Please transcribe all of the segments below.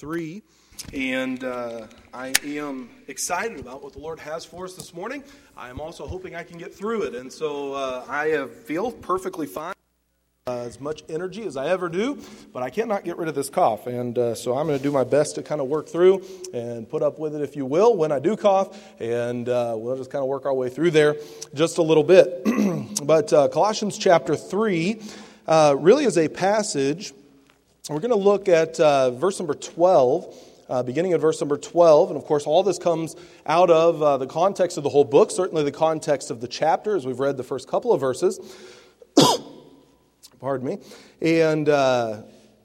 3. And uh, I am excited about what the Lord has for us this morning. I am also hoping I can get through it. And so uh, I feel perfectly fine. Uh, as much energy as I ever do, but I cannot get rid of this cough. And uh, so I'm going to do my best to kind of work through and put up with it, if you will, when I do cough. And uh, we'll just kind of work our way through there just a little bit. but uh, Colossians chapter 3 uh, really is a passage we're going to look at uh, verse number 12, uh, beginning at verse number 12. And of course, all this comes out of uh, the context of the whole book, certainly the context of the chapter as we've read the first couple of verses. Pardon me. And uh,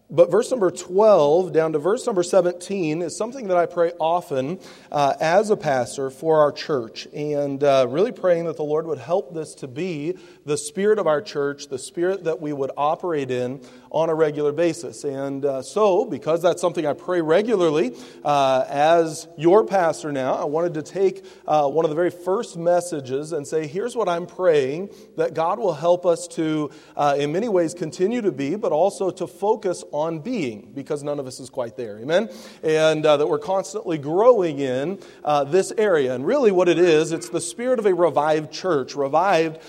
but verse number 12 down to verse number 17 is something that I pray often uh, as a pastor for our church. And uh, really praying that the Lord would help this to be the spirit of our church, the spirit that we would operate in on a regular basis. And uh, so, because that's something I pray regularly uh, as your pastor now, I wanted to take uh, one of the very first messages and say, here's what I'm praying that God will help us to, uh, in many ways, continue to be, but also to focus on being, because none of us is quite there. Amen? And uh, that we're constantly growing in uh, this area. And really, what it is, it's the spirit of a revived church, revived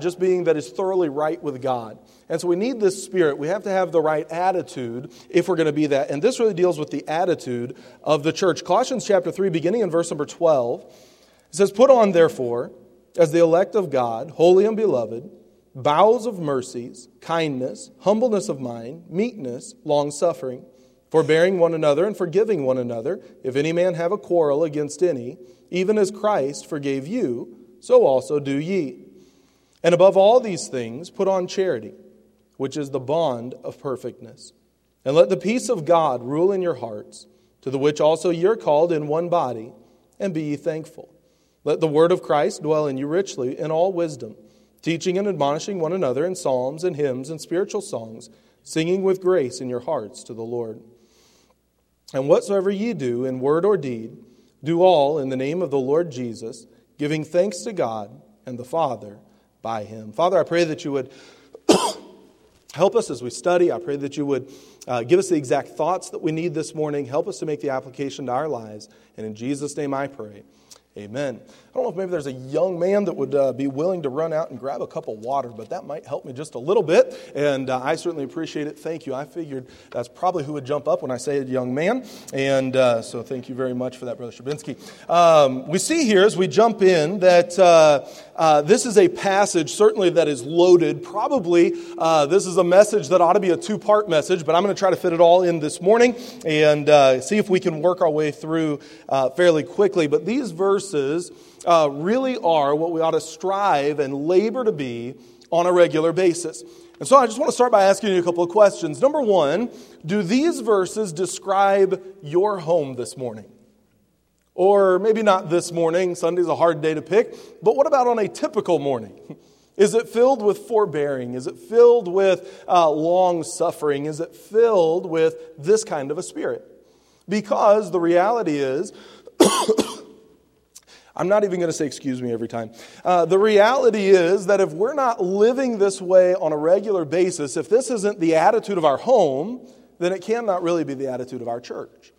just being that is thoroughly right with God. And so we need this spirit. We have to have the right attitude if we're going to be that. And this really deals with the attitude of the church. Colossians chapter 3, beginning in verse number 12, it says, Put on, therefore, as the elect of God, holy and beloved, bowels of mercies, kindness, humbleness of mind, meekness, long suffering, forbearing one another and forgiving one another, if any man have a quarrel against any, even as Christ forgave you, so also do ye. And above all these things, put on charity which is the bond of perfectness. And let the peace of God rule in your hearts, to the which also you're called in one body, and be ye thankful. Let the word of Christ dwell in you richly in all wisdom, teaching and admonishing one another in psalms and hymns and spiritual songs, singing with grace in your hearts to the Lord. And whatsoever ye do in word or deed, do all in the name of the Lord Jesus, giving thanks to God and the Father by him. Father, I pray that you would Help us as we study. I pray that you would uh, give us the exact thoughts that we need this morning. Help us to make the application to our lives. And in Jesus' name I pray. Amen. I don't know if maybe there's a young man that would uh, be willing to run out and grab a cup of water, but that might help me just a little bit. And uh, I certainly appreciate it. Thank you. I figured that's probably who would jump up when I say a young man. And uh, so thank you very much for that, Brother Shabinsky. Um, we see here as we jump in that uh, uh, this is a passage certainly that is loaded. Probably uh, this is a message that ought to be a two part message, but I'm going to try to fit it all in this morning and see if we can work our way through fairly quickly. But these verses uh, really are what we ought to strive and labor to be on a regular basis. And so I just want to start by asking you a couple of questions. Number one, do these verses describe your home this morning? Or maybe not this morning, Sunday's a hard day to pick, but what about on a typical morning? Is it filled with forbearing? Is it filled with uh, long suffering? Is it filled with this kind of a spirit? Because the reality is, I'm not even going to say excuse me every time. Uh, the reality is that if we're not living this way on a regular basis, if this isn't the attitude of our home, then it cannot really be the attitude of our church.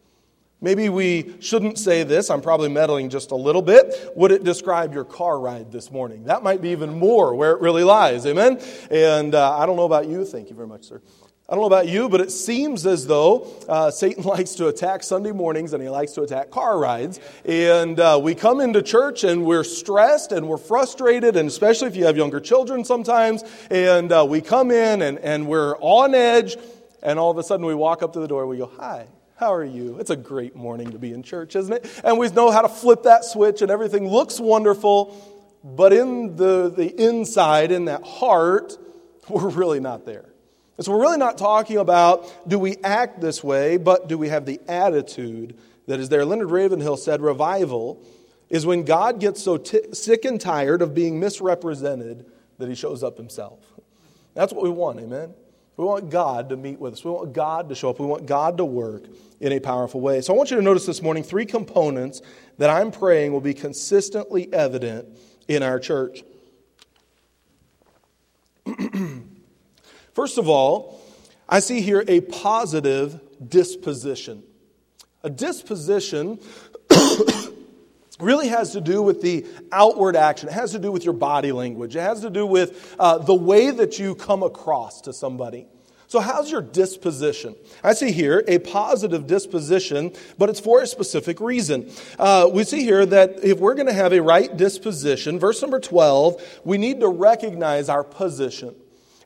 Maybe we shouldn't say this. I'm probably meddling just a little bit. Would it describe your car ride this morning? That might be even more where it really lies. Amen? And uh, I don't know about you. Thank you very much, sir. I don't know about you, but it seems as though uh, Satan likes to attack Sunday mornings and he likes to attack car rides. And uh, we come into church and we're stressed and we're frustrated, and especially if you have younger children sometimes. And uh, we come in and, and we're on edge, and all of a sudden we walk up to the door and we go, Hi. How are you? It's a great morning to be in church, isn't it? And we know how to flip that switch, and everything looks wonderful. But in the, the inside, in that heart, we're really not there. And so we're really not talking about do we act this way, but do we have the attitude that is there. Leonard Ravenhill said revival is when God gets so t- sick and tired of being misrepresented that he shows up himself. That's what we want, amen? We want God to meet with us. We want God to show up. We want God to work in a powerful way. So I want you to notice this morning three components that I'm praying will be consistently evident in our church. First of all, I see here a positive disposition. A disposition really has to do with the outward action. It has to do with your body language. It has to do with uh, the way that you come across to somebody. So, how's your disposition? I see here a positive disposition, but it's for a specific reason. Uh, we see here that if we're going to have a right disposition, verse number 12, we need to recognize our position.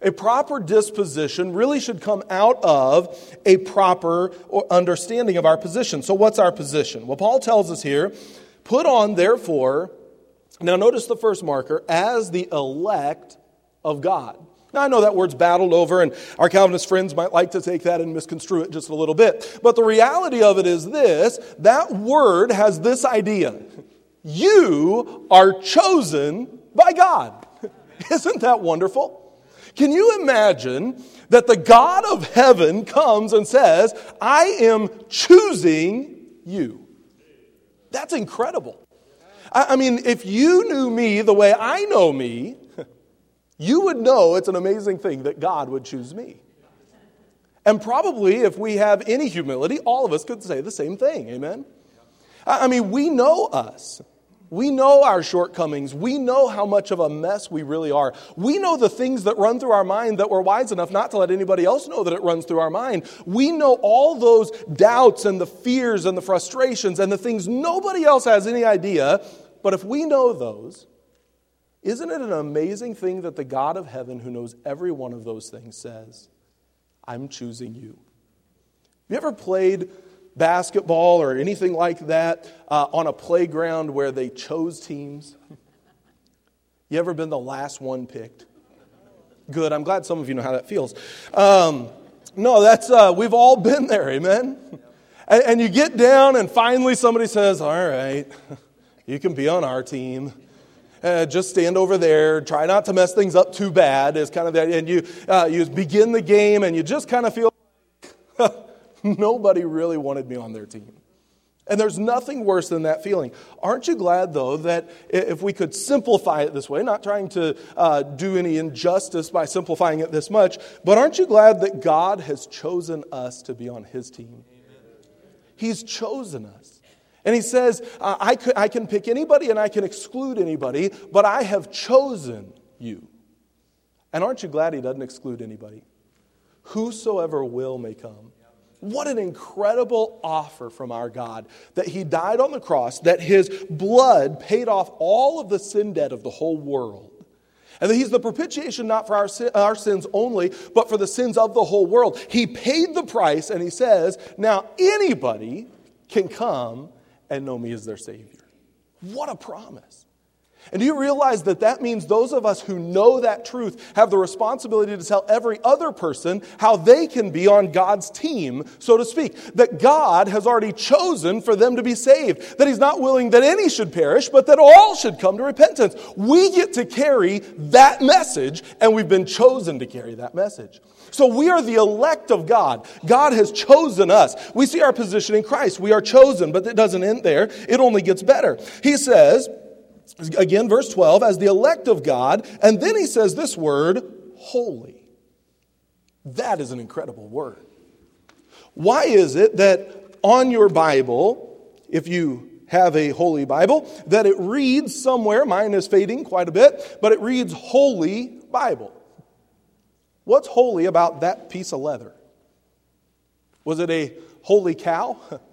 A proper disposition really should come out of a proper understanding of our position. So, what's our position? Well, Paul tells us here put on, therefore, now notice the first marker, as the elect of God. Now, I know that word's battled over, and our Calvinist friends might like to take that and misconstrue it just a little bit. But the reality of it is this that word has this idea you are chosen by God. Isn't that wonderful? Can you imagine that the God of heaven comes and says, I am choosing you? That's incredible. I mean, if you knew me the way I know me, you would know it's an amazing thing that God would choose me. And probably, if we have any humility, all of us could say the same thing. Amen? I mean, we know us. We know our shortcomings. We know how much of a mess we really are. We know the things that run through our mind that we're wise enough not to let anybody else know that it runs through our mind. We know all those doubts and the fears and the frustrations and the things nobody else has any idea. But if we know those, isn't it an amazing thing that the God of heaven, who knows every one of those things, says, I'm choosing you? Have you ever played basketball or anything like that uh, on a playground where they chose teams? You ever been the last one picked? Good. I'm glad some of you know how that feels. Um, no, that's uh, we've all been there. Amen. And, and you get down, and finally somebody says, "All right, you can be on our team." Uh, just stand over there. Try not to mess things up too bad. Is kind of that, and you uh, you begin the game, and you just kind of feel Nobody really wanted me on their team. And there's nothing worse than that feeling. Aren't you glad, though, that if we could simplify it this way, not trying to uh, do any injustice by simplifying it this much, but aren't you glad that God has chosen us to be on His team? He's chosen us. And He says, I, could, I can pick anybody and I can exclude anybody, but I have chosen you. And aren't you glad He doesn't exclude anybody? Whosoever will may come. What an incredible offer from our God that He died on the cross, that His blood paid off all of the sin debt of the whole world. And that He's the propitiation not for our, sin, our sins only, but for the sins of the whole world. He paid the price, and He says, now anybody can come and know me as their Savior. What a promise. And do you realize that that means those of us who know that truth have the responsibility to tell every other person how they can be on God's team, so to speak? That God has already chosen for them to be saved. That He's not willing that any should perish, but that all should come to repentance. We get to carry that message, and we've been chosen to carry that message. So we are the elect of God. God has chosen us. We see our position in Christ. We are chosen, but it doesn't end there. It only gets better. He says, Again, verse 12, as the elect of God. And then he says this word, holy. That is an incredible word. Why is it that on your Bible, if you have a holy Bible, that it reads somewhere, mine is fading quite a bit, but it reads Holy Bible? What's holy about that piece of leather? Was it a holy cow?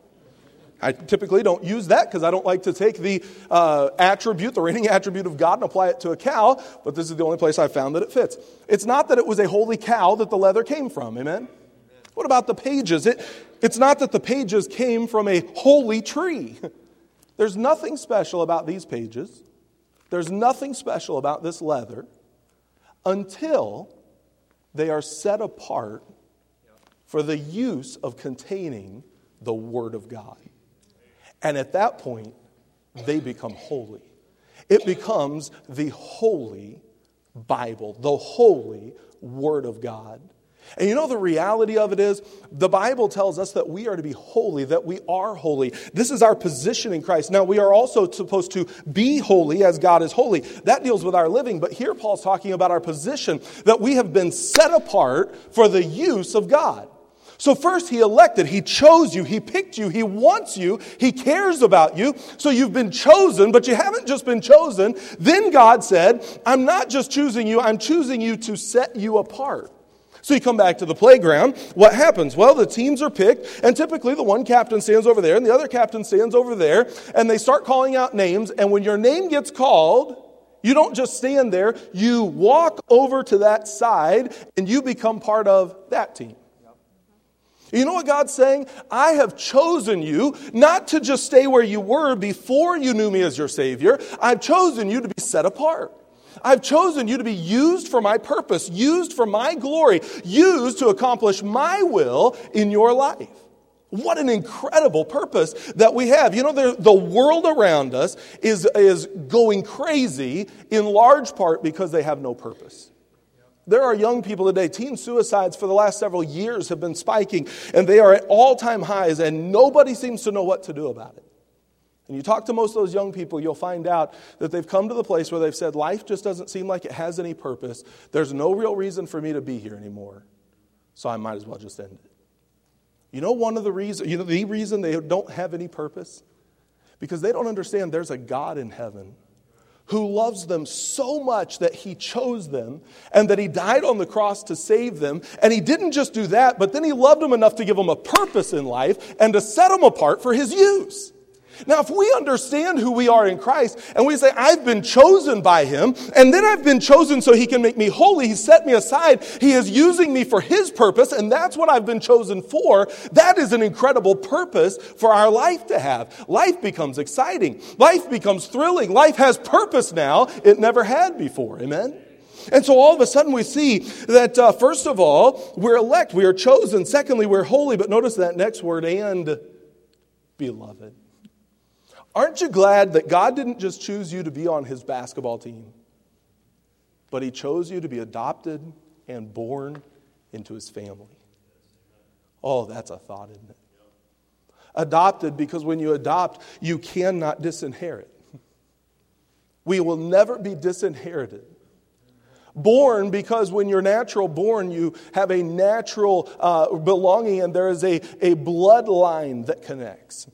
I typically don't use that because I don't like to take the uh, attribute, the reigning attribute of God, and apply it to a cow, but this is the only place I've found that it fits. It's not that it was a holy cow that the leather came from, amen? What about the pages? It, it's not that the pages came from a holy tree. There's nothing special about these pages, there's nothing special about this leather until they are set apart for the use of containing the Word of God. And at that point, they become holy. It becomes the holy Bible, the holy Word of God. And you know, the reality of it is, the Bible tells us that we are to be holy, that we are holy. This is our position in Christ. Now, we are also supposed to be holy as God is holy. That deals with our living. But here, Paul's talking about our position, that we have been set apart for the use of God. So, first, He elected, He chose you, He picked you, He wants you, He cares about you. So, you've been chosen, but you haven't just been chosen. Then God said, I'm not just choosing you, I'm choosing you to set you apart. So you come back to the playground. What happens? Well, the teams are picked, and typically the one captain stands over there, and the other captain stands over there, and they start calling out names. And when your name gets called, you don't just stand there, you walk over to that side, and you become part of that team. You know what God's saying? I have chosen you not to just stay where you were before you knew me as your Savior. I've chosen you to be set apart. I've chosen you to be used for my purpose, used for my glory, used to accomplish my will in your life. What an incredible purpose that we have. You know, the, the world around us is, is going crazy in large part because they have no purpose. There are young people today, teen suicides for the last several years have been spiking, and they are at all time highs, and nobody seems to know what to do about it. And you talk to most of those young people, you'll find out that they've come to the place where they've said, Life just doesn't seem like it has any purpose. There's no real reason for me to be here anymore, so I might as well just end it. You know, one of the reasons, you know, the reason they don't have any purpose? Because they don't understand there's a God in heaven who loves them so much that he chose them and that he died on the cross to save them. And he didn't just do that, but then he loved them enough to give them a purpose in life and to set them apart for his use. Now, if we understand who we are in Christ and we say, I've been chosen by Him, and then I've been chosen so He can make me holy, He set me aside, He is using me for His purpose, and that's what I've been chosen for, that is an incredible purpose for our life to have. Life becomes exciting, life becomes thrilling, life has purpose now it never had before. Amen? And so all of a sudden we see that, uh, first of all, we're elect, we are chosen. Secondly, we're holy. But notice that next word, and beloved. Aren't you glad that God didn't just choose you to be on his basketball team, but he chose you to be adopted and born into his family? Oh, that's a thought, isn't it? Adopted because when you adopt, you cannot disinherit. We will never be disinherited. Born because when you're natural born, you have a natural uh, belonging and there is a, a bloodline that connects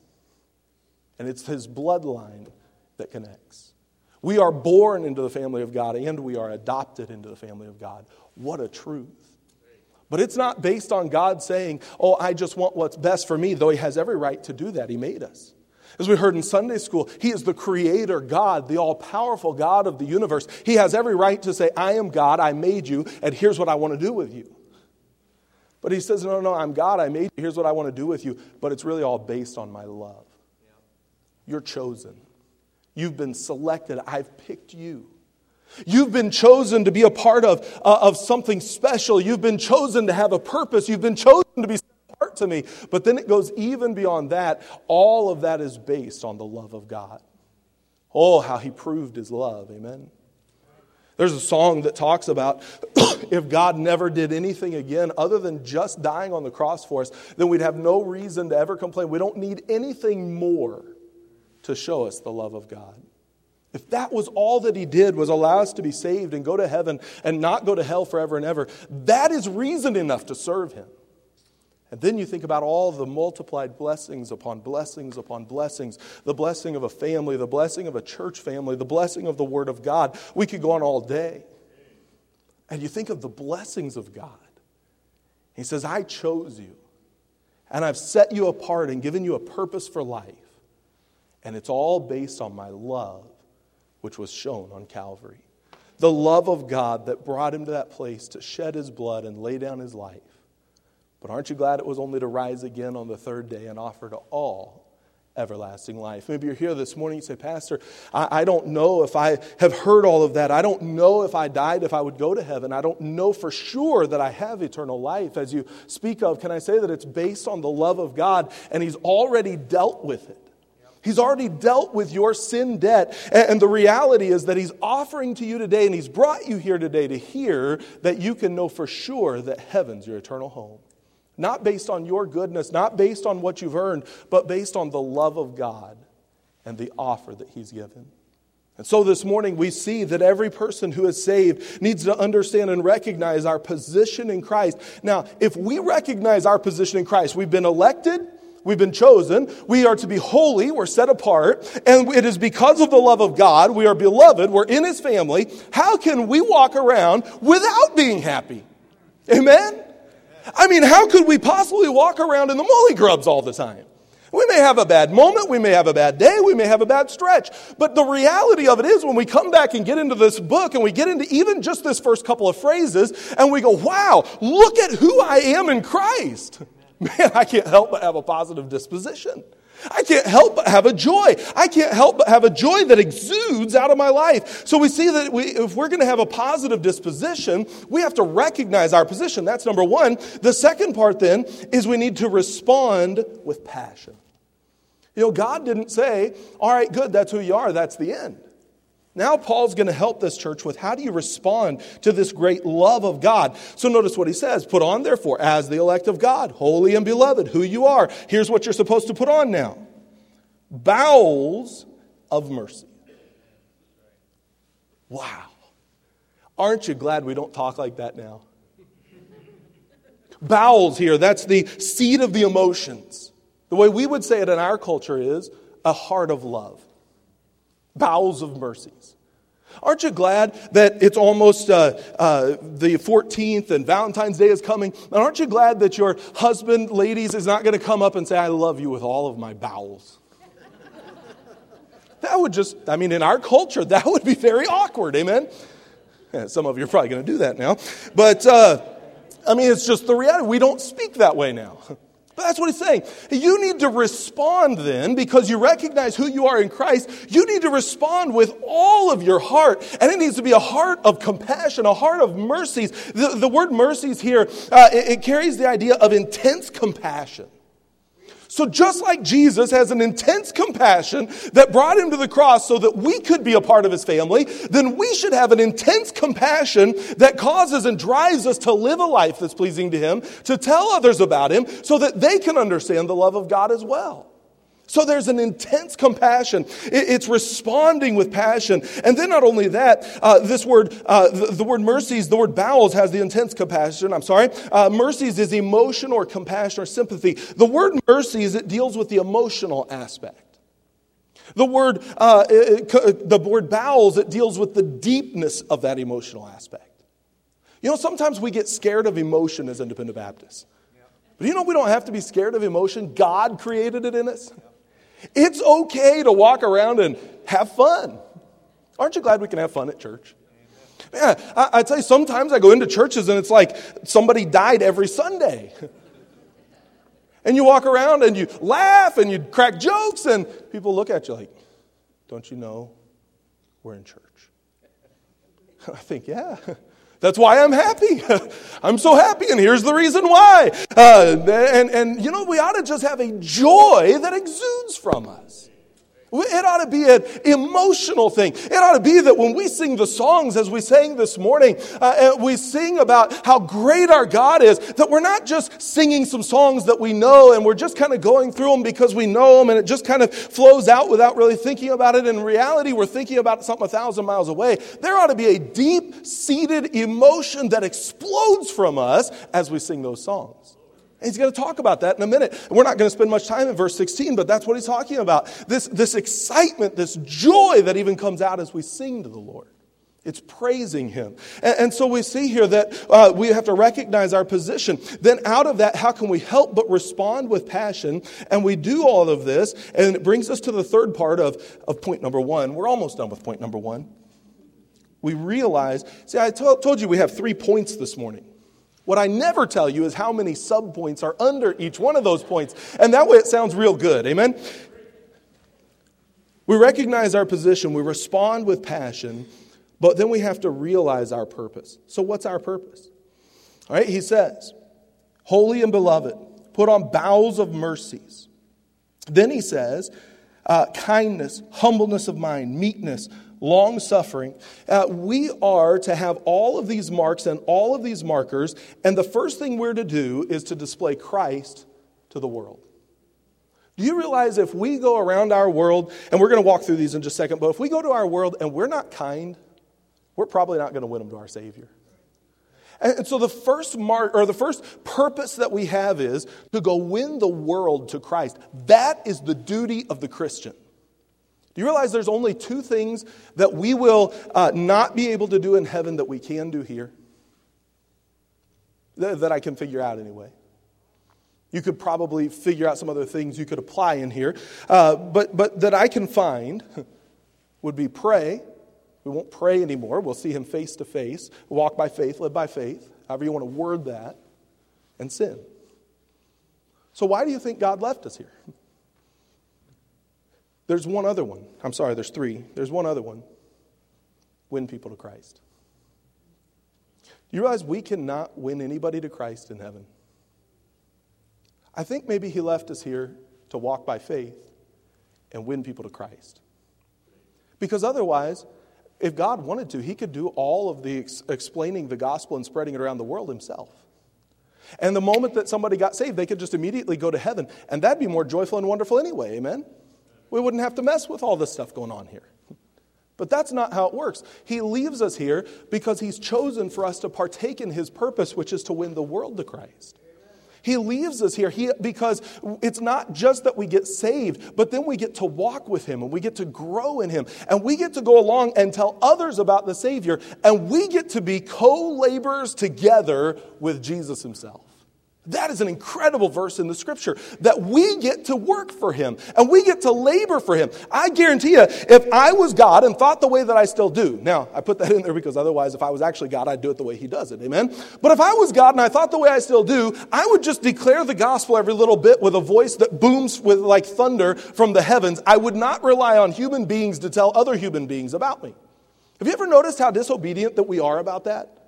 and it's his bloodline that connects. We are born into the family of God and we are adopted into the family of God. What a truth. But it's not based on God saying, Oh, I just want what's best for me, though He has every right to do that. He made us. As we heard in Sunday school, He is the creator God, the all powerful God of the universe. He has every right to say, I am God, I made you, and here's what I want to do with you. But He says, No, no, I'm God, I made you, here's what I want to do with you. But it's really all based on my love. You're chosen. You've been selected. I've picked you. You've been chosen to be a part of, uh, of something special. You've been chosen to have a purpose. You've been chosen to be part to me. But then it goes even beyond that. All of that is based on the love of God. Oh, how he proved his love. Amen. There's a song that talks about if God never did anything again other than just dying on the cross for us, then we'd have no reason to ever complain. We don't need anything more to show us the love of God. If that was all that he did was allow us to be saved and go to heaven and not go to hell forever and ever, that is reason enough to serve him. And then you think about all the multiplied blessings upon blessings upon blessings the blessing of a family, the blessing of a church family, the blessing of the Word of God. We could go on all day. And you think of the blessings of God. He says, I chose you, and I've set you apart and given you a purpose for life. And it's all based on my love, which was shown on Calvary. The love of God that brought him to that place to shed his blood and lay down his life. But aren't you glad it was only to rise again on the third day and offer to all everlasting life? Maybe you're here this morning, you say, Pastor, I, I don't know if I have heard all of that. I don't know if I died, if I would go to heaven. I don't know for sure that I have eternal life. As you speak of, can I say that it's based on the love of God and He's already dealt with it? He's already dealt with your sin debt. And the reality is that He's offering to you today, and He's brought you here today to hear that you can know for sure that heaven's your eternal home. Not based on your goodness, not based on what you've earned, but based on the love of God and the offer that He's given. And so this morning we see that every person who is saved needs to understand and recognize our position in Christ. Now, if we recognize our position in Christ, we've been elected, we've been chosen, we are to be holy, we're set apart, and it is because of the love of God, we are beloved, we're in His family. How can we walk around without being happy? Amen? I mean, how could we possibly walk around in the molly grubs all the time? We may have a bad moment, we may have a bad day, we may have a bad stretch. But the reality of it is, when we come back and get into this book and we get into even just this first couple of phrases, and we go, wow, look at who I am in Christ. Man, I can't help but have a positive disposition. I can't help but have a joy. I can't help but have a joy that exudes out of my life. So we see that we, if we're going to have a positive disposition, we have to recognize our position. That's number one. The second part then is we need to respond with passion. You know, God didn't say, all right, good, that's who you are, that's the end. Now, Paul's going to help this church with how do you respond to this great love of God. So, notice what he says Put on, therefore, as the elect of God, holy and beloved, who you are. Here's what you're supposed to put on now bowels of mercy. Wow. Aren't you glad we don't talk like that now? Bowels here, that's the seat of the emotions. The way we would say it in our culture is a heart of love, bowels of mercies. Aren't you glad that it's almost uh, uh, the 14th and Valentine's Day is coming? And aren't you glad that your husband, ladies, is not going to come up and say, I love you with all of my bowels? that would just, I mean, in our culture, that would be very awkward, amen? Yeah, some of you are probably going to do that now. But, uh, I mean, it's just the reality. We don't speak that way now. But that's what he's saying. You need to respond then, because you recognize who you are in Christ. You need to respond with all of your heart. And it needs to be a heart of compassion, a heart of mercies. The, the word mercies here, uh, it, it carries the idea of intense compassion. So, just like Jesus has an intense compassion that brought him to the cross so that we could be a part of his family, then we should have an intense compassion that causes and drives us to live a life that's pleasing to him, to tell others about him, so that they can understand the love of God as well. So there's an intense compassion. It's responding with passion. And then not only that, uh, this word, uh, the, the, word mercies, the word bowels has the intense compassion. I'm sorry. Uh, mercies is emotion or compassion or sympathy. The word mercies, it deals with the emotional aspect. The word, uh, it, the word bowels, it deals with the deepness of that emotional aspect. You know, sometimes we get scared of emotion as independent Baptists. But you know, we don't have to be scared of emotion. God created it in us. It's okay to walk around and have fun. Aren't you glad we can have fun at church? Yeah, I, I tell you, sometimes I go into churches and it's like somebody died every Sunday. And you walk around and you laugh and you crack jokes, and people look at you like, Don't you know we're in church? I think, Yeah. That's why I'm happy. I'm so happy, and here's the reason why. Uh, and, and, you know, we ought to just have a joy that exudes from us. It ought to be an emotional thing. It ought to be that when we sing the songs, as we sang this morning, uh, we sing about how great our God is, that we're not just singing some songs that we know and we're just kind of going through them because we know them and it just kind of flows out without really thinking about it. In reality, we're thinking about something a thousand miles away. There ought to be a deep seated emotion that explodes from us as we sing those songs. He's going to talk about that in a minute. We're not going to spend much time in verse 16, but that's what he's talking about. This, this excitement, this joy that even comes out as we sing to the Lord. It's praising him. And, and so we see here that uh, we have to recognize our position. Then, out of that, how can we help but respond with passion? And we do all of this, and it brings us to the third part of, of point number one. We're almost done with point number one. We realize, see, I told you we have three points this morning. What I never tell you is how many subpoints are under each one of those points. And that way it sounds real good. Amen? We recognize our position, we respond with passion, but then we have to realize our purpose. So, what's our purpose? All right, he says, Holy and beloved, put on bowels of mercies. Then he says, uh, kindness, humbleness of mind, meekness, long suffering. Uh, we are to have all of these marks and all of these markers, and the first thing we're to do is to display Christ to the world. Do you realize if we go around our world, and we're going to walk through these in just a second, but if we go to our world and we're not kind, we're probably not going to win them to our Savior. And so the first mark or the first purpose that we have is to go win the world to Christ. That is the duty of the Christian. Do you realize there's only two things that we will uh, not be able to do in heaven that we can do here? That, that I can figure out anyway. You could probably figure out some other things you could apply in here, uh, but, but that I can find would be pray we won't pray anymore. We'll see him face to face, walk by faith, live by faith, however you want to word that, and sin. So, why do you think God left us here? There's one other one. I'm sorry, there's three. There's one other one win people to Christ. You realize we cannot win anybody to Christ in heaven. I think maybe He left us here to walk by faith and win people to Christ. Because otherwise, if God wanted to, he could do all of the ex- explaining the gospel and spreading it around the world himself. And the moment that somebody got saved, they could just immediately go to heaven. And that'd be more joyful and wonderful anyway, amen? We wouldn't have to mess with all this stuff going on here. But that's not how it works. He leaves us here because he's chosen for us to partake in his purpose, which is to win the world to Christ. He leaves us here he, because it's not just that we get saved, but then we get to walk with Him and we get to grow in Him and we get to go along and tell others about the Savior and we get to be co laborers together with Jesus Himself. That is an incredible verse in the scripture that we get to work for him and we get to labor for him. I guarantee you, if I was God and thought the way that I still do, now I put that in there because otherwise, if I was actually God, I'd do it the way he does it. Amen? But if I was God and I thought the way I still do, I would just declare the gospel every little bit with a voice that booms with like thunder from the heavens. I would not rely on human beings to tell other human beings about me. Have you ever noticed how disobedient that we are about that?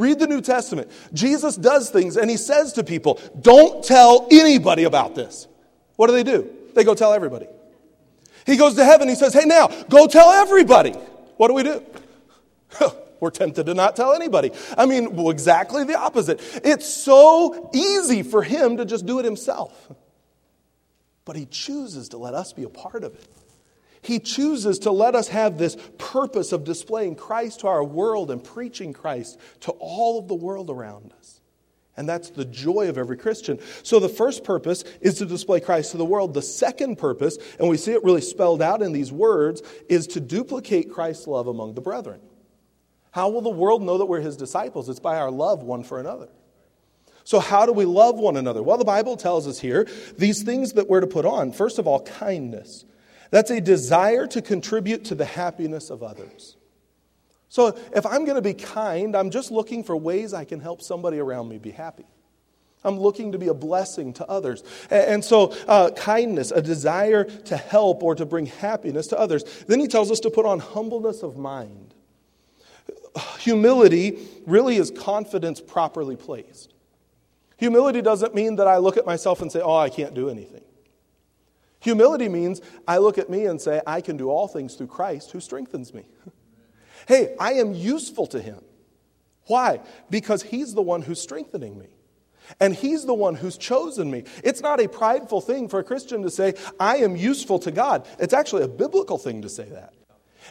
Read the New Testament. Jesus does things and he says to people, Don't tell anybody about this. What do they do? They go tell everybody. He goes to heaven, he says, Hey, now, go tell everybody. What do we do? We're tempted to not tell anybody. I mean, well, exactly the opposite. It's so easy for him to just do it himself. But he chooses to let us be a part of it. He chooses to let us have this purpose of displaying Christ to our world and preaching Christ to all of the world around us. And that's the joy of every Christian. So the first purpose is to display Christ to the world. The second purpose, and we see it really spelled out in these words, is to duplicate Christ's love among the brethren. How will the world know that we're his disciples? It's by our love one for another. So, how do we love one another? Well, the Bible tells us here these things that we're to put on. First of all, kindness. That's a desire to contribute to the happiness of others. So if I'm going to be kind, I'm just looking for ways I can help somebody around me be happy. I'm looking to be a blessing to others. And so, uh, kindness, a desire to help or to bring happiness to others. Then he tells us to put on humbleness of mind. Humility really is confidence properly placed. Humility doesn't mean that I look at myself and say, oh, I can't do anything. Humility means I look at me and say, I can do all things through Christ who strengthens me. hey, I am useful to him. Why? Because he's the one who's strengthening me. And he's the one who's chosen me. It's not a prideful thing for a Christian to say, I am useful to God. It's actually a biblical thing to say that.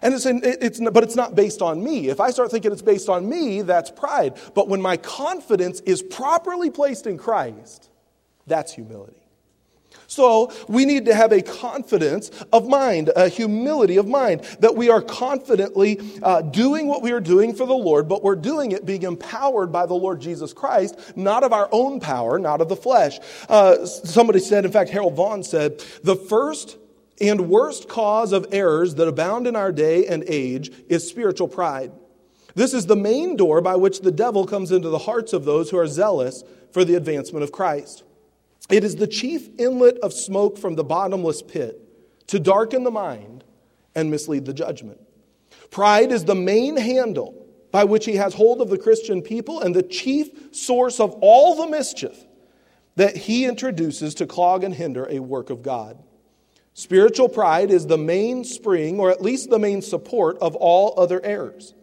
And it's, it's, but it's not based on me. If I start thinking it's based on me, that's pride. But when my confidence is properly placed in Christ, that's humility. So we need to have a confidence of mind, a humility of mind, that we are confidently uh, doing what we are doing for the Lord, but we're doing it being empowered by the Lord Jesus Christ, not of our own power, not of the flesh. Uh, somebody said, in fact, Harold Vaughn said, the first and worst cause of errors that abound in our day and age is spiritual pride. This is the main door by which the devil comes into the hearts of those who are zealous for the advancement of Christ. It is the chief inlet of smoke from the bottomless pit to darken the mind and mislead the judgment. Pride is the main handle by which he has hold of the Christian people and the chief source of all the mischief that he introduces to clog and hinder a work of God. Spiritual pride is the main spring, or at least the main support, of all other errors.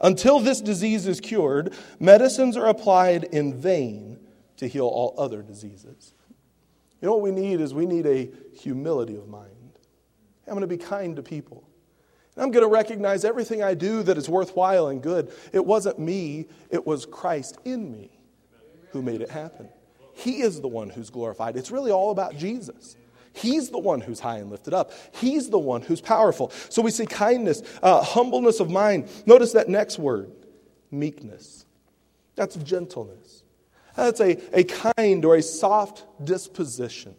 Until this disease is cured, medicines are applied in vain to heal all other diseases. You know what we need is we need a humility of mind. I'm going to be kind to people. And I'm going to recognize everything I do that is worthwhile and good. It wasn't me, it was Christ in me who made it happen. He is the one who's glorified. It's really all about Jesus. He's the one who's high and lifted up. He's the one who's powerful. So we see kindness, uh, humbleness of mind. Notice that next word meekness. That's gentleness. That's a, a kind or a soft disposition.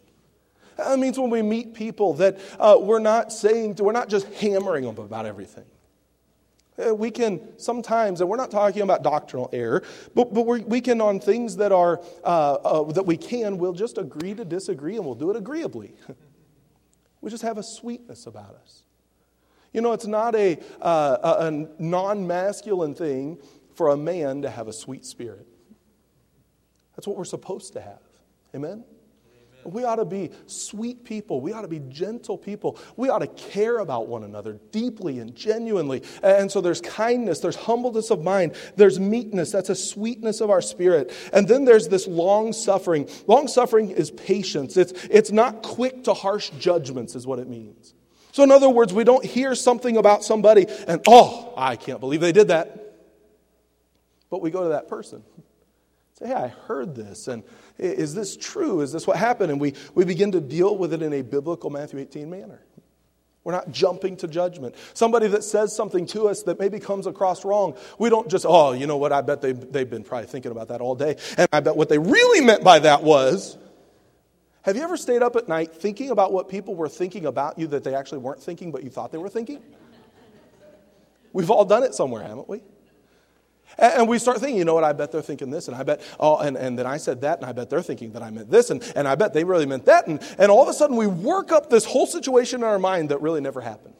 That means when we meet people that uh, we're not saying, we're not just hammering them about everything. Uh, we can sometimes, and we're not talking about doctrinal error, but, but we can on things that are uh, uh, that we can, we'll just agree to disagree, and we'll do it agreeably. we just have a sweetness about us. You know, it's not a, uh, a, a non-masculine thing for a man to have a sweet spirit. That's what we're supposed to have. Amen. We ought to be sweet people. We ought to be gentle people. We ought to care about one another deeply and genuinely. And so there's kindness, there's humbleness of mind, there's meekness. That's a sweetness of our spirit. And then there's this long suffering. Long suffering is patience, it's, it's not quick to harsh judgments, is what it means. So, in other words, we don't hear something about somebody and, oh, I can't believe they did that. But we go to that person. Say, hey, I heard this, and is this true? Is this what happened? And we, we begin to deal with it in a biblical Matthew 18 manner. We're not jumping to judgment. Somebody that says something to us that maybe comes across wrong, we don't just, oh, you know what, I bet they, they've been probably thinking about that all day. And I bet what they really meant by that was, have you ever stayed up at night thinking about what people were thinking about you that they actually weren't thinking, but you thought they were thinking? We've all done it somewhere, haven't we? And we start thinking, you know what, I bet they're thinking this, and I bet, oh, and, and then I said that, and I bet they're thinking that I meant this, and, and I bet they really meant that. And, and all of a sudden, we work up this whole situation in our mind that really never happened.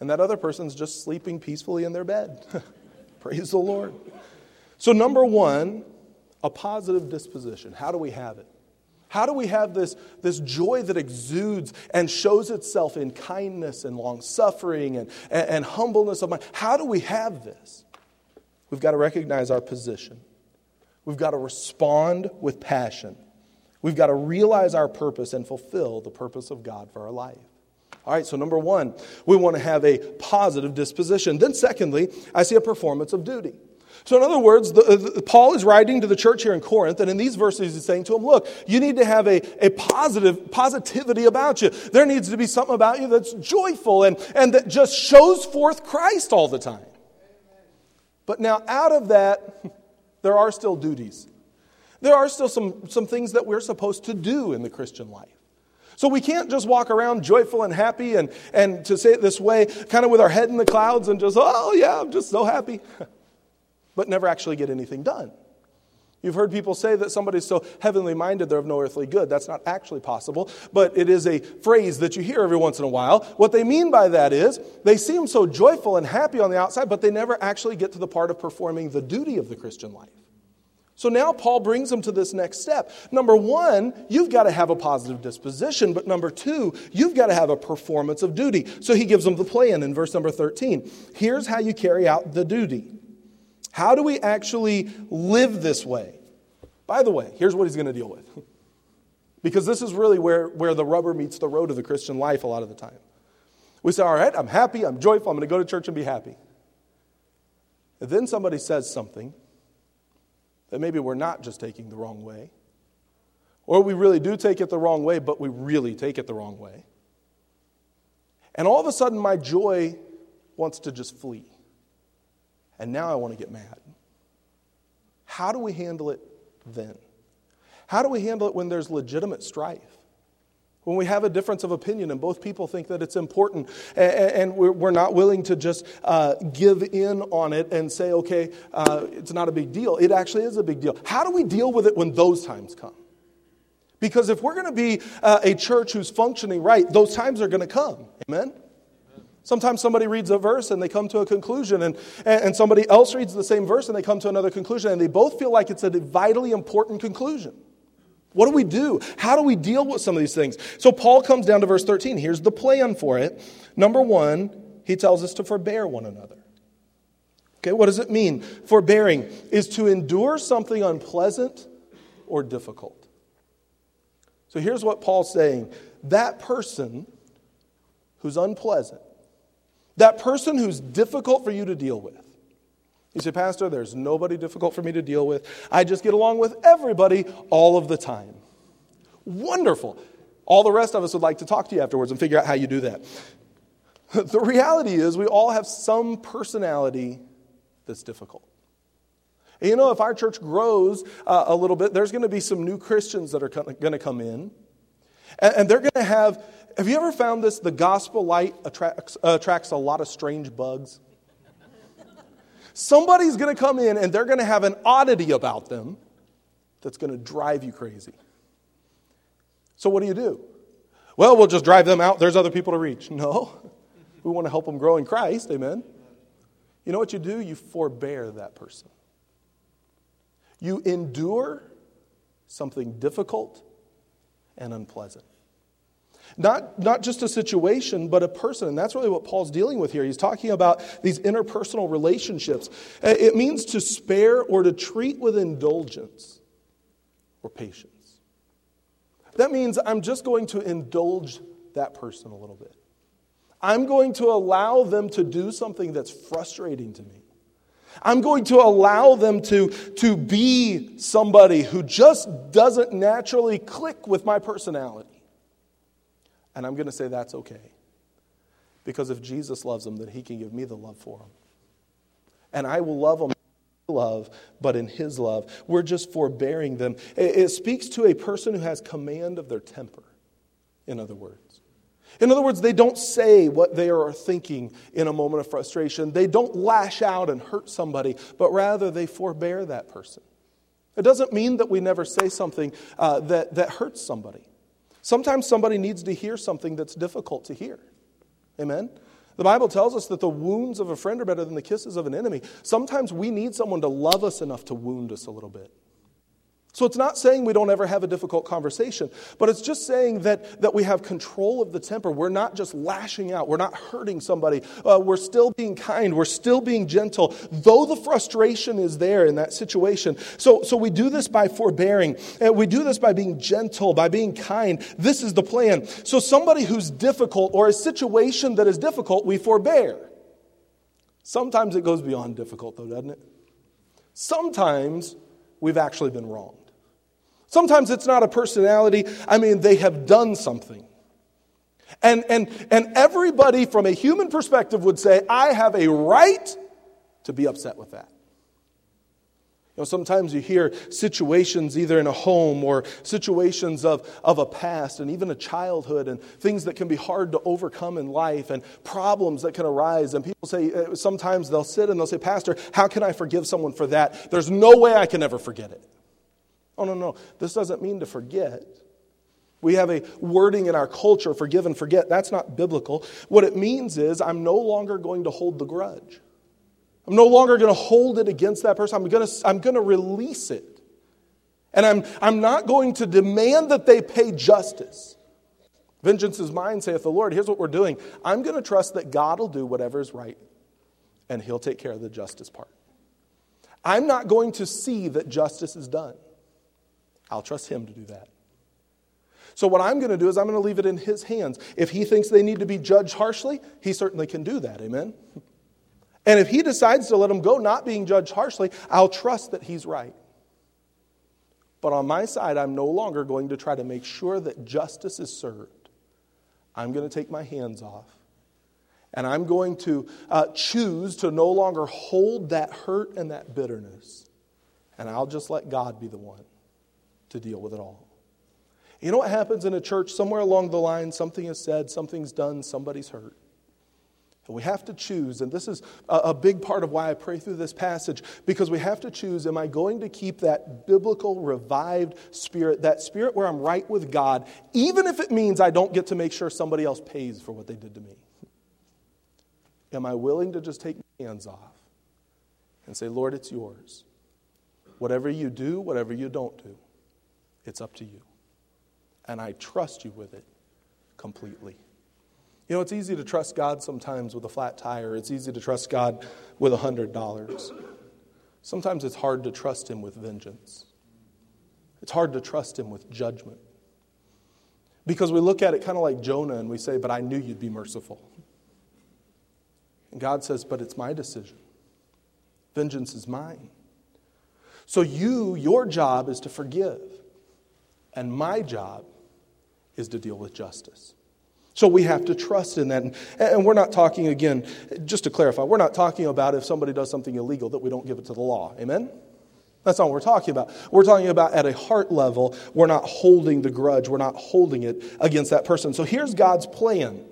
And that other person's just sleeping peacefully in their bed. Praise the Lord. So, number one, a positive disposition. How do we have it? How do we have this, this joy that exudes and shows itself in kindness and long suffering and, and, and humbleness of mind? How do we have this? We've got to recognize our position. We've got to respond with passion. We've got to realize our purpose and fulfill the purpose of God for our life. All right, so number one, we want to have a positive disposition. Then, secondly, I see a performance of duty. So, in other words, the, the, Paul is writing to the church here in Corinth, and in these verses, he's saying to them, Look, you need to have a, a positive positivity about you. There needs to be something about you that's joyful and, and that just shows forth Christ all the time. But now, out of that, there are still duties. There are still some, some things that we're supposed to do in the Christian life. So we can't just walk around joyful and happy and, and to say it this way, kind of with our head in the clouds and just, oh, yeah, I'm just so happy. but never actually get anything done. You've heard people say that somebody's so heavenly minded they're of no earthly good. That's not actually possible, but it is a phrase that you hear every once in a while. What they mean by that is they seem so joyful and happy on the outside, but they never actually get to the part of performing the duty of the Christian life. So now Paul brings them to this next step. Number one, you've got to have a positive disposition, but number two, you've got to have a performance of duty. So he gives them the plan in verse number 13. Here's how you carry out the duty. How do we actually live this way? By the way, here's what he's going to deal with. because this is really where, where the rubber meets the road of the Christian life a lot of the time. We say, all right, I'm happy, I'm joyful, I'm going to go to church and be happy. And then somebody says something that maybe we're not just taking the wrong way, or we really do take it the wrong way, but we really take it the wrong way. And all of a sudden, my joy wants to just flee and now I want to get mad. How do we handle it then? How do we handle it when there's legitimate strife? When we have a difference of opinion and both people think that it's important and we're not willing to just uh, give in on it and say, okay, uh, it's not a big deal. It actually is a big deal. How do we deal with it when those times come? Because if we're going to be uh, a church who's functioning right, those times are going to come. Amen? Sometimes somebody reads a verse and they come to a conclusion, and, and somebody else reads the same verse and they come to another conclusion, and they both feel like it's a vitally important conclusion. What do we do? How do we deal with some of these things? So Paul comes down to verse 13. Here's the plan for it. Number one, he tells us to forbear one another. Okay, what does it mean? Forbearing is to endure something unpleasant or difficult. So here's what Paul's saying that person who's unpleasant, that person who's difficult for you to deal with. You say, Pastor, there's nobody difficult for me to deal with. I just get along with everybody all of the time. Wonderful. All the rest of us would like to talk to you afterwards and figure out how you do that. The reality is, we all have some personality that's difficult. And you know, if our church grows uh, a little bit, there's going to be some new Christians that are going to come in. And, and they're going to have, have you ever found this? The gospel light attracts, uh, attracts a lot of strange bugs. Somebody's going to come in and they're going to have an oddity about them that's going to drive you crazy. So, what do you do? Well, we'll just drive them out. There's other people to reach. No. We want to help them grow in Christ. Amen. You know what you do? You forbear that person. You endure something difficult and unpleasant. Not, not just a situation, but a person. And that's really what Paul's dealing with here. He's talking about these interpersonal relationships. Uh, it means to spare or to treat with indulgence or patience. That means I'm just going to indulge that person a little bit. I'm going to allow them to do something that's frustrating to me. I'm going to allow them to, to be somebody who just doesn't naturally click with my personality. And I'm going to say that's okay. Because if Jesus loves them, then he can give me the love for them. And I will love them love, but in his love. We're just forbearing them. It, it speaks to a person who has command of their temper, in other words. In other words, they don't say what they are thinking in a moment of frustration. They don't lash out and hurt somebody, but rather they forbear that person. It doesn't mean that we never say something uh, that, that hurts somebody. Sometimes somebody needs to hear something that's difficult to hear. Amen? The Bible tells us that the wounds of a friend are better than the kisses of an enemy. Sometimes we need someone to love us enough to wound us a little bit. So it's not saying we don't ever have a difficult conversation, but it's just saying that, that we have control of the temper. We're not just lashing out, we're not hurting somebody. Uh, we're still being kind, we're still being gentle, though the frustration is there in that situation. So, so we do this by forbearing, and we do this by being gentle, by being kind. This is the plan. So somebody who's difficult or a situation that is difficult, we forbear. Sometimes it goes beyond difficult, though, doesn't it? Sometimes we've actually been wrong. Sometimes it's not a personality, I mean, they have done something. And, and, and everybody from a human perspective would say, I have a right to be upset with that. You know, sometimes you hear situations either in a home or situations of, of a past and even a childhood and things that can be hard to overcome in life and problems that can arise. And people say, uh, sometimes they'll sit and they'll say, Pastor, how can I forgive someone for that? There's no way I can ever forget it. Oh, no, no. This doesn't mean to forget. We have a wording in our culture, forgive and forget. That's not biblical. What it means is I'm no longer going to hold the grudge. I'm no longer going to hold it against that person. I'm going to, I'm going to release it. And I'm, I'm not going to demand that they pay justice. Vengeance is mine, saith the Lord. Here's what we're doing I'm going to trust that God will do whatever is right, and He'll take care of the justice part. I'm not going to see that justice is done. I'll trust Him to do that. So, what I'm going to do is I'm going to leave it in His hands. If He thinks they need to be judged harshly, He certainly can do that. Amen? And if He decides to let them go not being judged harshly, I'll trust that He's right. But on my side, I'm no longer going to try to make sure that justice is served. I'm going to take my hands off. And I'm going to uh, choose to no longer hold that hurt and that bitterness. And I'll just let God be the one to deal with it all. You know what happens in a church? Somewhere along the line, something is said, something's done, somebody's hurt. And we have to choose, and this is a, big part of why I pray through this passage, because we have to choose am I going to keep that biblical, revived spirit, that spirit where I'm right with God, even if it means I don't get to make sure somebody else pays for what they did to me? Am I willing to just take my hands off and say, Lord, it's yours? Whatever you do, whatever you don't do, it's up to you. And I trust you with it completely. You know, it's easy to trust God sometimes with a flat tire. It's easy to trust God with a $100. Sometimes it's hard to trust Him with vengeance. It's hard to trust Him with judgment. Because we look at it kind of like Jonah and we say, But I knew you'd be merciful. And God says, But it's my decision. Vengeance is mine. So, you, your job is to forgive, and my job is to deal with justice. So we have to trust in that. And we're not talking, again, just to clarify, we're not talking about if somebody does something illegal that we don't give it to the law. Amen? That's not what we're talking about. We're talking about at a heart level, we're not holding the grudge, we're not holding it against that person. So here's God's plan.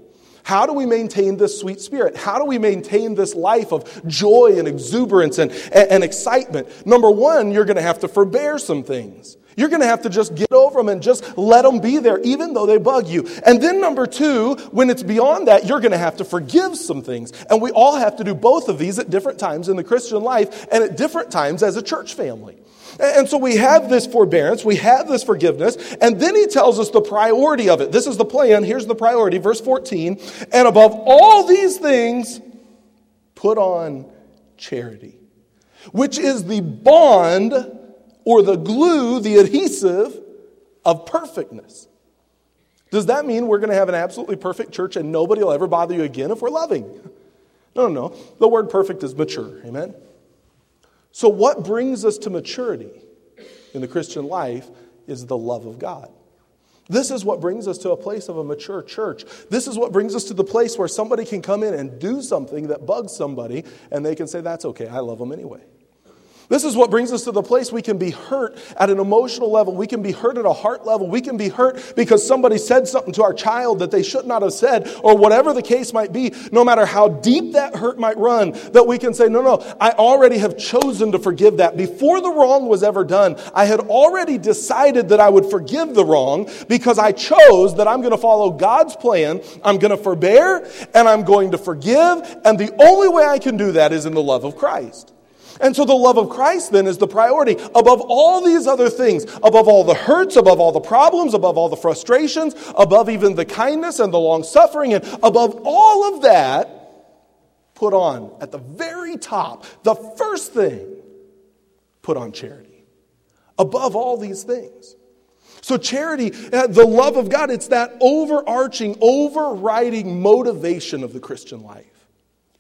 How do we maintain this sweet spirit? How do we maintain this life of joy and exuberance and, and, and excitement? Number one, you're going to have to forbear some things. You're going to have to just get over them and just let them be there, even though they bug you. And then, number two, when it's beyond that, you're going to have to forgive some things. And we all have to do both of these at different times in the Christian life and at different times as a church family. And so we have this forbearance, we have this forgiveness, and then he tells us the priority of it. This is the plan. Here's the priority, verse 14. And above all these things, put on charity, which is the bond or the glue, the adhesive of perfectness. Does that mean we're going to have an absolutely perfect church and nobody will ever bother you again if we're loving? No, no, no. The word perfect is mature. Amen? So, what brings us to maturity in the Christian life is the love of God. This is what brings us to a place of a mature church. This is what brings us to the place where somebody can come in and do something that bugs somebody, and they can say, That's okay, I love them anyway. This is what brings us to the place we can be hurt at an emotional level. We can be hurt at a heart level. We can be hurt because somebody said something to our child that they should not have said, or whatever the case might be, no matter how deep that hurt might run, that we can say, No, no, I already have chosen to forgive that. Before the wrong was ever done, I had already decided that I would forgive the wrong because I chose that I'm going to follow God's plan. I'm going to forbear and I'm going to forgive. And the only way I can do that is in the love of Christ. And so the love of Christ then is the priority above all these other things, above all the hurts, above all the problems, above all the frustrations, above even the kindness and the long suffering, and above all of that, put on at the very top, the first thing, put on charity. Above all these things. So, charity, uh, the love of God, it's that overarching, overriding motivation of the Christian life.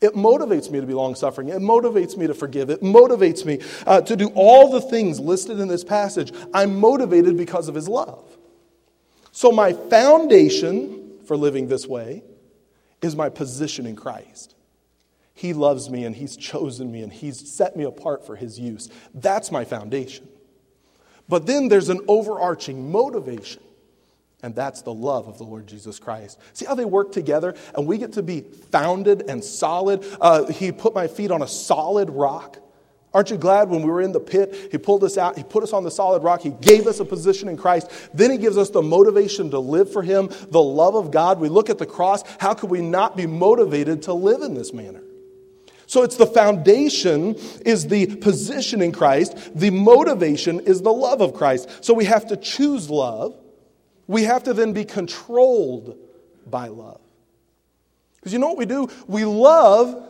It motivates me to be long suffering. It motivates me to forgive. It motivates me uh, to do all the things listed in this passage. I'm motivated because of his love. So, my foundation for living this way is my position in Christ. He loves me and he's chosen me and he's set me apart for his use. That's my foundation. But then there's an overarching motivation and that's the love of the Lord Jesus Christ. See how they work together? And we get to be founded and solid. Uh, he put my feet on a solid rock. Aren't you glad when we were in the pit, He pulled us out, He put us on the solid rock, He gave us a position in Christ. Then He gives us the motivation to live for Him, the love of God. We look at the cross. How could we not be motivated to live in this manner? So it's the foundation is the position in Christ, the motivation is the love of Christ. So we have to choose love. We have to then be controlled by love. Because you know what we do? We love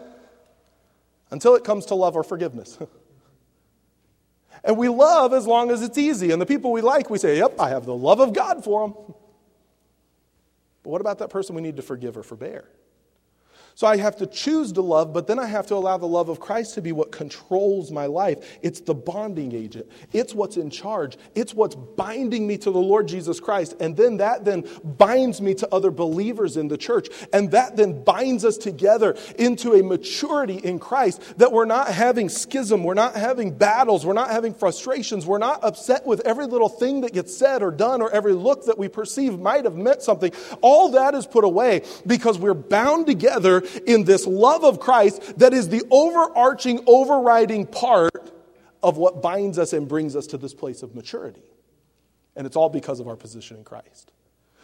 until it comes to love or forgiveness. and we love as long as it's easy. And the people we like, we say, Yep, I have the love of God for them. But what about that person we need to forgive or forbear? So I have to choose to love, but then I have to allow the love of Christ to be what controls my life. It's the bonding agent. It's what's in charge. It's what's binding me to the Lord Jesus Christ. And then that then binds me to other believers in the church. And that then binds us together into a maturity in Christ that we're not having schism. We're not having battles. We're not having frustrations. We're not upset with every little thing that gets said or done or every look that we perceive might have meant something. All that is put away because we're bound together in this love of Christ that is the overarching, overriding part of what binds us and brings us to this place of maturity. And it's all because of our position in Christ.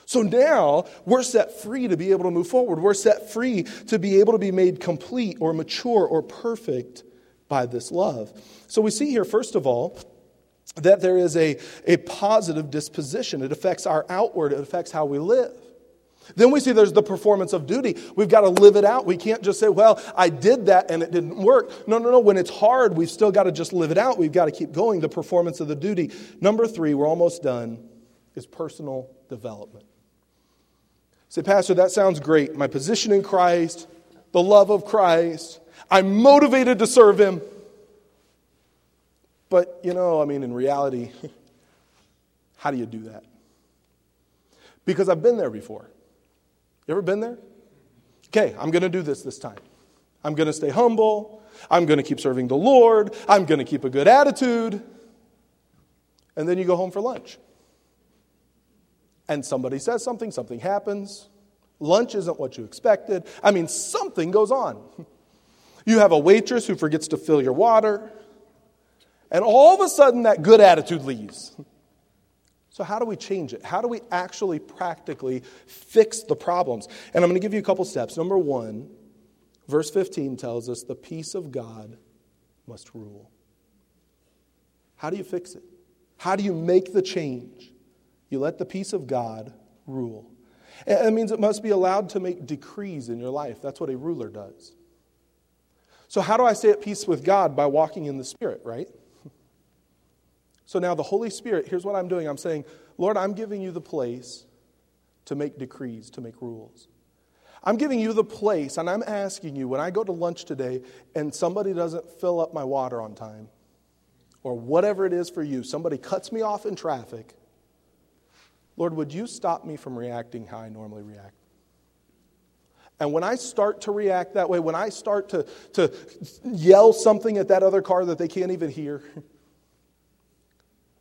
So now we're set free to be able to move forward. We're set free to be able to be made complete or mature or perfect by this love. So we see here, first of all, that there is a, a positive disposition. It affects our outward, it affects how we live. Then we see there's the performance of duty. We've got to live it out. We can't just say, well, I did that and it didn't work. No, no, no. When it's hard, we've still got to just live it out. We've got to keep going. The performance of the duty. Number three, we're almost done, is personal development. Say, Pastor, that sounds great. My position in Christ, the love of Christ. I'm motivated to serve Him. But, you know, I mean, in reality, how do you do that? Because I've been there before. You ever been there? Okay, I'm going to do this this time. I'm going to stay humble. I'm going to keep serving the Lord. I'm going to keep a good attitude. And then you go home for lunch. And somebody says something, something happens. Lunch isn't what you expected. I mean, something goes on. You have a waitress who forgets to fill your water. And all of a sudden, that good attitude leaves. So, how do we change it? How do we actually practically fix the problems? And I'm going to give you a couple steps. Number one, verse 15 tells us the peace of God must rule. How do you fix it? How do you make the change? You let the peace of God rule. It means it must be allowed to make decrees in your life. That's what a ruler does. So, how do I stay at peace with God? By walking in the Spirit, right? So now the Holy Spirit, here's what I'm doing I'm saying, Lord, I'm giving you the place to make decrees, to make rules. I'm giving you the place, and I'm asking you when I go to lunch today and somebody doesn't fill up my water on time, or whatever it is for you, somebody cuts me off in traffic, Lord, would you stop me from reacting how I normally react? And when I start to react that way, when I start to, to yell something at that other car that they can't even hear,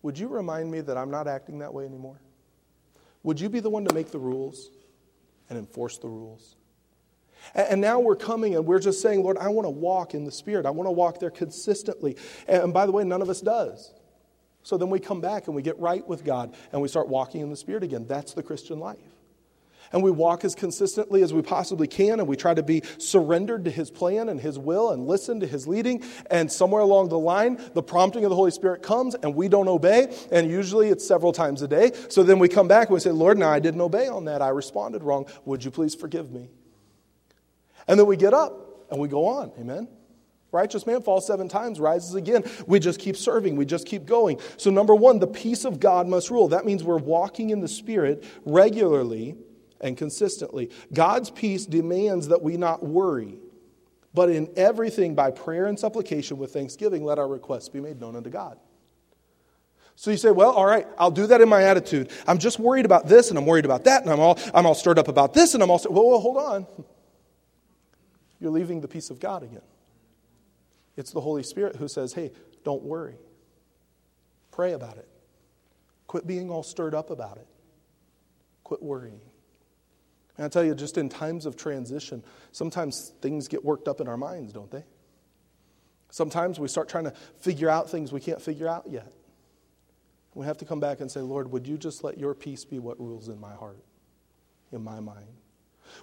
Would you remind me that I'm not acting that way anymore? Would you be the one to make the rules and enforce the rules? And now we're coming and we're just saying, Lord, I want to walk in the Spirit. I want to walk there consistently. And by the way, none of us does. So then we come back and we get right with God and we start walking in the Spirit again. That's the Christian life and we walk as consistently as we possibly can, and we try to be surrendered to His plan and His will and listen to His leading. And somewhere along the line, the prompting of the Holy Spirit comes, and we don't obey, and usually it's several times a day. So then we come back and we say, Lord, now I didn't obey on that. I responded wrong. Would you please forgive me? And then we get up and we go on. Amen? Righteous man falls seven times, rises again. We just keep serving. We just keep going. So, number one, the peace of God must rule. That means we're walking in the Spirit regularly and consistently. God's peace demands that we not worry, but in everything by prayer and supplication with thanksgiving, let our requests be made known unto God. So you say, well, all right, I'll do that in my attitude. I'm just worried about this and I'm worried about that and I'm all, I'm all stirred up about this and I'm all, well, well, hold on. You're leaving the peace of God again. It's the Holy Spirit who says, hey, don't worry. Pray about it. Quit being all stirred up about it. Quit worrying. And I tell you, just in times of transition, sometimes things get worked up in our minds, don't they? Sometimes we start trying to figure out things we can't figure out yet. We have to come back and say, Lord, would you just let your peace be what rules in my heart, in my mind?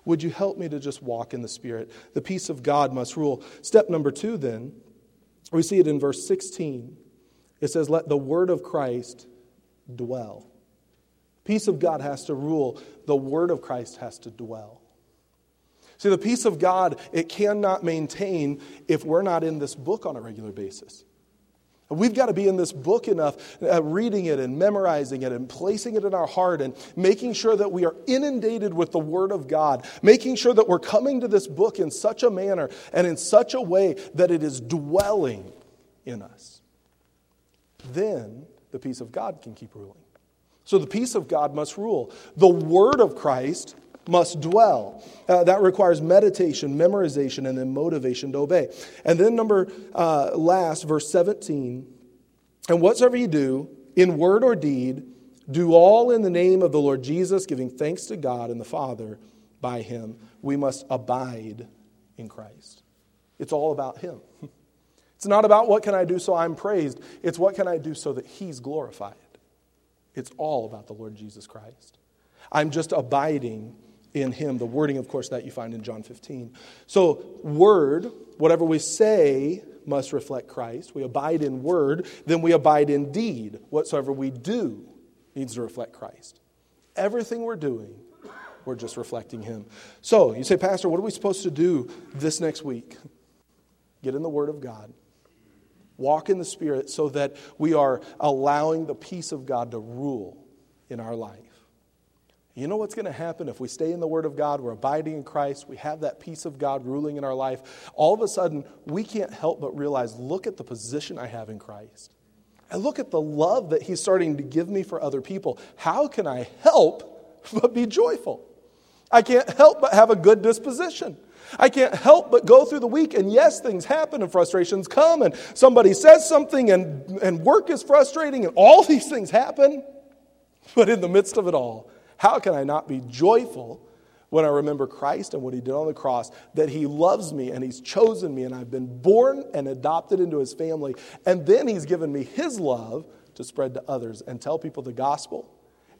Would you help me to just walk in the Spirit? The peace of God must rule. Step number two, then, we see it in verse 16. It says, Let the word of Christ dwell. Peace of God has to rule, the word of Christ has to dwell. See, the peace of God, it cannot maintain if we're not in this book on a regular basis. We've got to be in this book enough, uh, reading it and memorizing it and placing it in our heart and making sure that we are inundated with the Word of God, making sure that we're coming to this book in such a manner and in such a way that it is dwelling in us. Then the peace of God can keep ruling. So the peace of God must rule. The word of Christ must dwell. Uh, that requires meditation, memorization, and then motivation to obey. And then, number uh, last, verse 17 and whatsoever you do, in word or deed, do all in the name of the Lord Jesus, giving thanks to God and the Father by him. We must abide in Christ. It's all about him. It's not about what can I do so I'm praised. It's what can I do so that he's glorified. It's all about the Lord Jesus Christ. I'm just abiding in him. The wording, of course, that you find in John 15. So, word, whatever we say, must reflect Christ. We abide in word, then we abide in deed. Whatsoever we do needs to reflect Christ. Everything we're doing, we're just reflecting him. So, you say, Pastor, what are we supposed to do this next week? Get in the Word of God. Walk in the Spirit so that we are allowing the peace of God to rule in our life. You know what's going to happen if we stay in the Word of God, we're abiding in Christ, we have that peace of God ruling in our life. All of a sudden, we can't help but realize look at the position I have in Christ. And look at the love that He's starting to give me for other people. How can I help but be joyful? I can't help but have a good disposition. I can't help but go through the week, and yes, things happen and frustrations come, and somebody says something, and, and work is frustrating, and all these things happen. But in the midst of it all, how can I not be joyful when I remember Christ and what He did on the cross? That He loves me and He's chosen me and I've been born and adopted into His family. And then He's given me His love to spread to others and tell people the gospel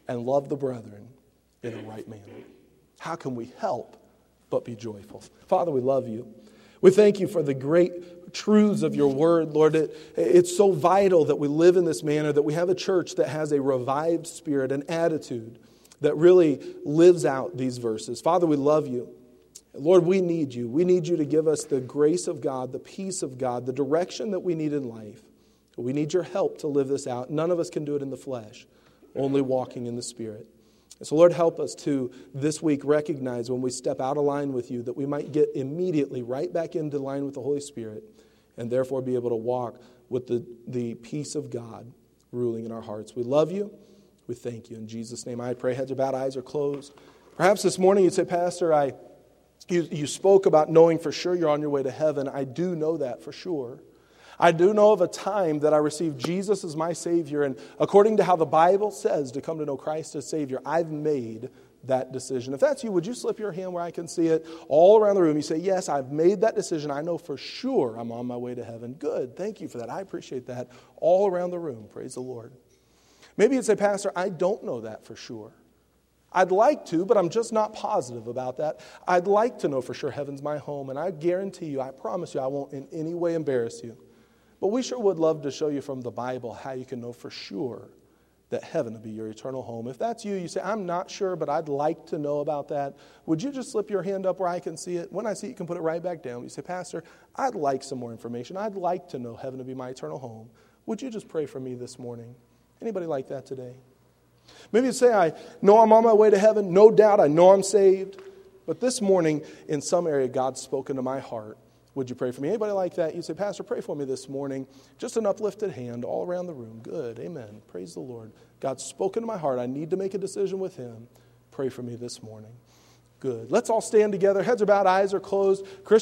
and love the brethren in a right manner. How can we help but be joyful? Father, we love you. We thank you for the great truths of your word, Lord. It, it's so vital that we live in this manner, that we have a church that has a revived spirit, an attitude that really lives out these verses. Father, we love you. Lord, we need you. We need you to give us the grace of God, the peace of God, the direction that we need in life. We need your help to live this out. None of us can do it in the flesh, only walking in the Spirit. So, Lord, help us to this week recognize when we step out of line with you that we might get immediately right back into line with the Holy Spirit and therefore be able to walk with the, the peace of God ruling in our hearts. We love you. We thank you. In Jesus' name, I pray. Heads are bowed, eyes are closed. Perhaps this morning you'd say, Pastor, I, you, you spoke about knowing for sure you're on your way to heaven. I do know that for sure. I do know of a time that I received Jesus as my Savior, and according to how the Bible says to come to know Christ as Savior, I've made that decision. If that's you, would you slip your hand where I can see it all around the room? You say, Yes, I've made that decision. I know for sure I'm on my way to heaven. Good. Thank you for that. I appreciate that all around the room. Praise the Lord. Maybe you'd say, Pastor, I don't know that for sure. I'd like to, but I'm just not positive about that. I'd like to know for sure heaven's my home, and I guarantee you, I promise you, I won't in any way embarrass you. But we sure would love to show you from the Bible how you can know for sure that heaven will be your eternal home. If that's you, you say, I'm not sure, but I'd like to know about that. Would you just slip your hand up where I can see it? When I see it, you can put it right back down. You say, Pastor, I'd like some more information. I'd like to know heaven to be my eternal home. Would you just pray for me this morning? Anybody like that today? Maybe you say, I know I'm on my way to heaven. No doubt, I know I'm saved. But this morning, in some area, God's spoken to my heart. Would you pray for me? Anybody like that? You say, Pastor, pray for me this morning. Just an uplifted hand all around the room. Good. Amen. Praise the Lord. God's spoken to my heart. I need to make a decision with Him. Pray for me this morning. Good. Let's all stand together. Heads are bowed, eyes are closed. Christian